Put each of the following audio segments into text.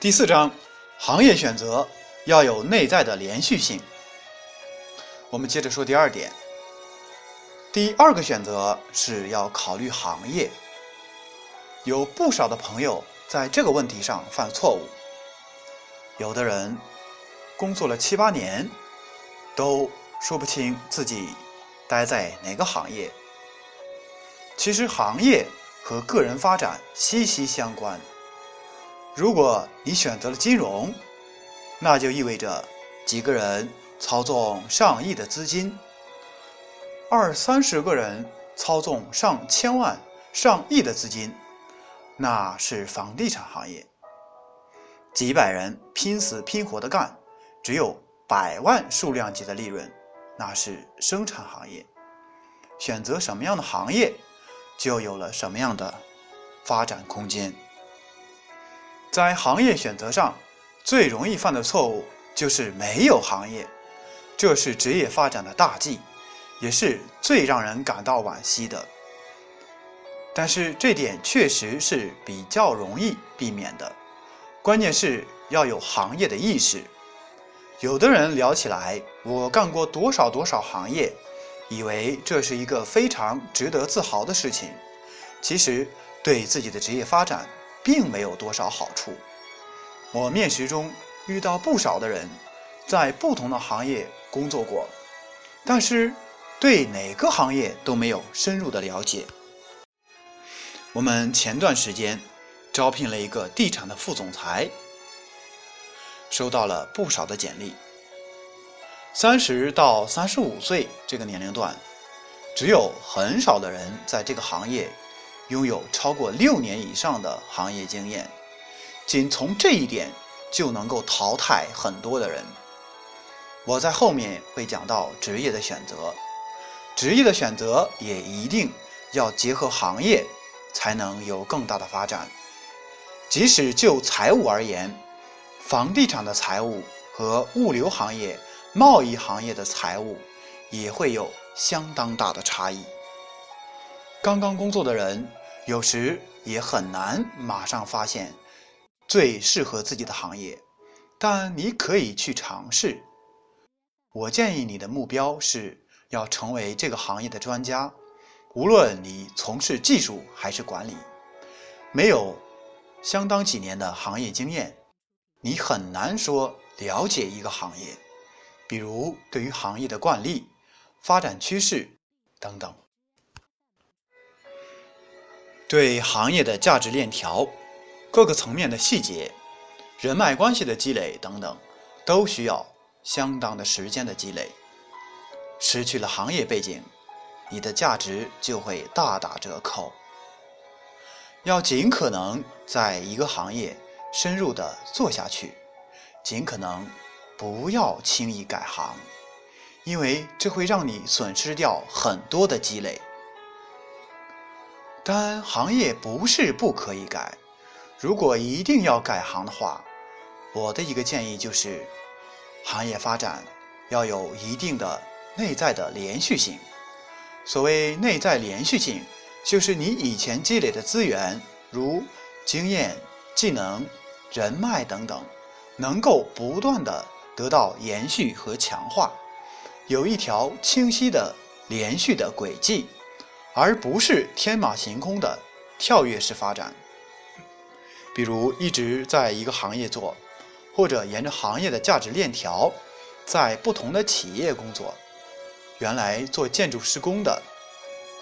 第四章，行业选择要有内在的连续性。我们接着说第二点。第二个选择是要考虑行业。有不少的朋友在这个问题上犯错误。有的人工作了七八年，都说不清自己待在哪个行业。其实行业和个人发展息息相关。如果你选择了金融，那就意味着几个人操纵上亿的资金，二三十个人操纵上千万、上亿的资金，那是房地产行业；几百人拼死拼活的干，只有百万数量级的利润，那是生产行业。选择什么样的行业，就有了什么样的发展空间。在行业选择上，最容易犯的错误就是没有行业，这是职业发展的大忌，也是最让人感到惋惜的。但是这点确实是比较容易避免的，关键是要有行业的意识。有的人聊起来，我干过多少多少行业，以为这是一个非常值得自豪的事情，其实对自己的职业发展。并没有多少好处。我面试中遇到不少的人，在不同的行业工作过，但是对哪个行业都没有深入的了解。我们前段时间招聘了一个地产的副总裁，收到了不少的简历。三十到三十五岁这个年龄段，只有很少的人在这个行业。拥有超过六年以上的行业经验，仅从这一点就能够淘汰很多的人。我在后面会讲到职业的选择，职业的选择也一定要结合行业，才能有更大的发展。即使就财务而言，房地产的财务和物流行业、贸易行业的财务也会有相当大的差异。刚刚工作的人。有时也很难马上发现最适合自己的行业，但你可以去尝试。我建议你的目标是要成为这个行业的专家，无论你从事技术还是管理，没有相当几年的行业经验，你很难说了解一个行业，比如对于行业的惯例、发展趋势等等。对行业的价值链条、各个层面的细节、人脉关系的积累等等，都需要相当的时间的积累。失去了行业背景，你的价值就会大打折扣。要尽可能在一个行业深入的做下去，尽可能不要轻易改行，因为这会让你损失掉很多的积累。但行业不是不可以改，如果一定要改行的话，我的一个建议就是，行业发展要有一定的内在的连续性。所谓内在连续性，就是你以前积累的资源，如经验、技能、人脉等等，能够不断的得到延续和强化，有一条清晰的连续的轨迹。而不是天马行空的跳跃式发展，比如一直在一个行业做，或者沿着行业的价值链条，在不同的企业工作。原来做建筑施工的，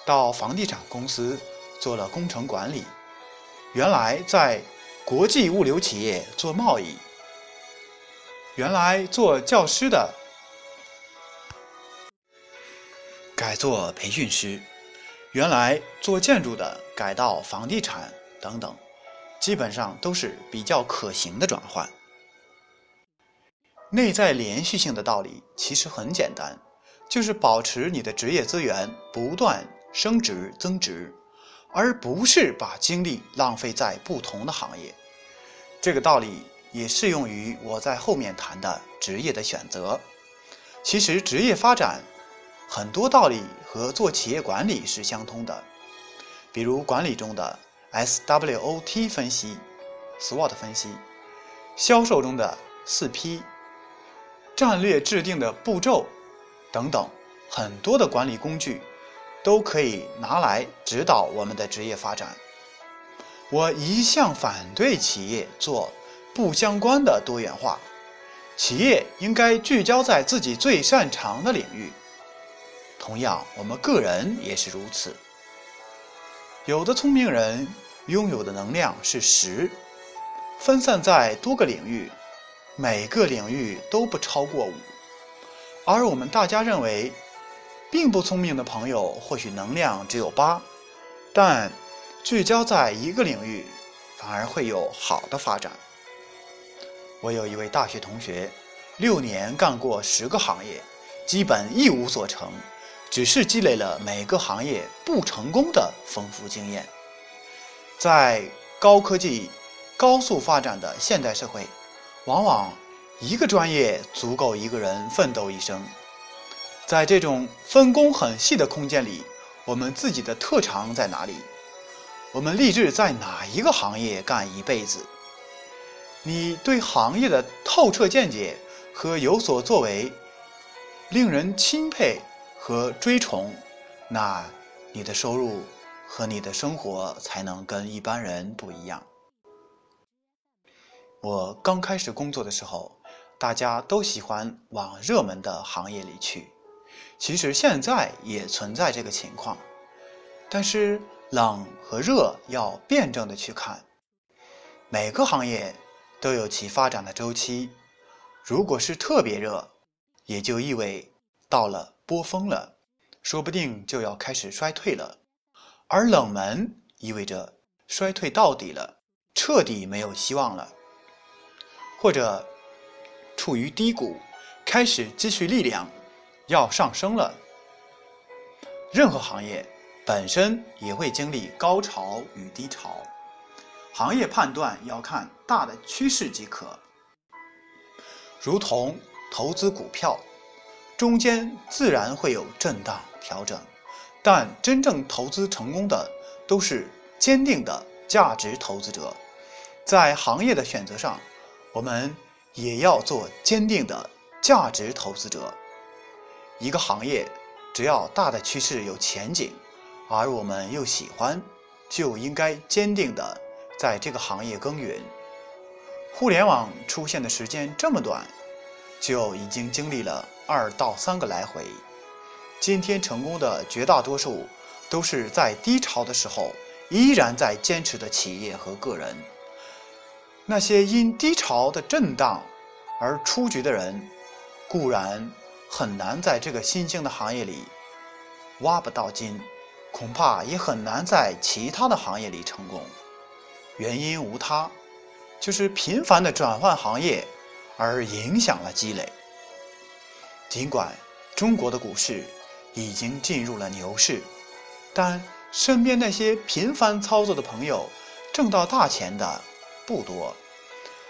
到房地产公司做了工程管理；原来在国际物流企业做贸易；原来做教师的，改做培训师。原来做建筑的改到房地产等等，基本上都是比较可行的转换。内在连续性的道理其实很简单，就是保持你的职业资源不断升值增值，而不是把精力浪费在不同的行业。这个道理也适用于我在后面谈的职业的选择。其实职业发展。很多道理和做企业管理是相通的，比如管理中的 SWOT 分析、SWOT 分析，销售中的四 P、战略制定的步骤等等，很多的管理工具都可以拿来指导我们的职业发展。我一向反对企业做不相关的多元化，企业应该聚焦在自己最擅长的领域。同样，我们个人也是如此。有的聪明人拥有的能量是十，分散在多个领域，每个领域都不超过五。而我们大家认为，并不聪明的朋友或许能量只有八，但聚焦在一个领域，反而会有好的发展。我有一位大学同学，六年干过十个行业，基本一无所成。只是积累了每个行业不成功的丰富经验。在高科技、高速发展的现代社会，往往一个专业足够一个人奋斗一生。在这种分工很细的空间里，我们自己的特长在哪里？我们立志在哪一个行业干一辈子？你对行业的透彻见解和有所作为，令人钦佩。和追崇，那你的收入和你的生活才能跟一般人不一样。我刚开始工作的时候，大家都喜欢往热门的行业里去，其实现在也存在这个情况，但是冷和热要辩证的去看。每个行业都有其发展的周期，如果是特别热，也就意味到了。波峰了，说不定就要开始衰退了；而冷门意味着衰退到底了，彻底没有希望了，或者处于低谷，开始积蓄力量，要上升了。任何行业本身也会经历高潮与低潮，行业判断要看大的趋势即可，如同投资股票。中间自然会有震荡调整，但真正投资成功的都是坚定的价值投资者。在行业的选择上，我们也要做坚定的价值投资者。一个行业只要大的趋势有前景，而我们又喜欢，就应该坚定的在这个行业耕耘。互联网出现的时间这么短。就已经经历了二到三个来回。今天成功的绝大多数，都是在低潮的时候依然在坚持的企业和个人。那些因低潮的震荡而出局的人，固然很难在这个新兴的行业里挖不到金，恐怕也很难在其他的行业里成功。原因无他，就是频繁的转换行业。而影响了积累。尽管中国的股市已经进入了牛市，但身边那些频繁操作的朋友挣到大钱的不多，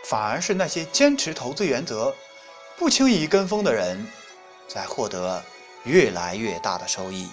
反而是那些坚持投资原则、不轻易跟风的人在获得越来越大的收益。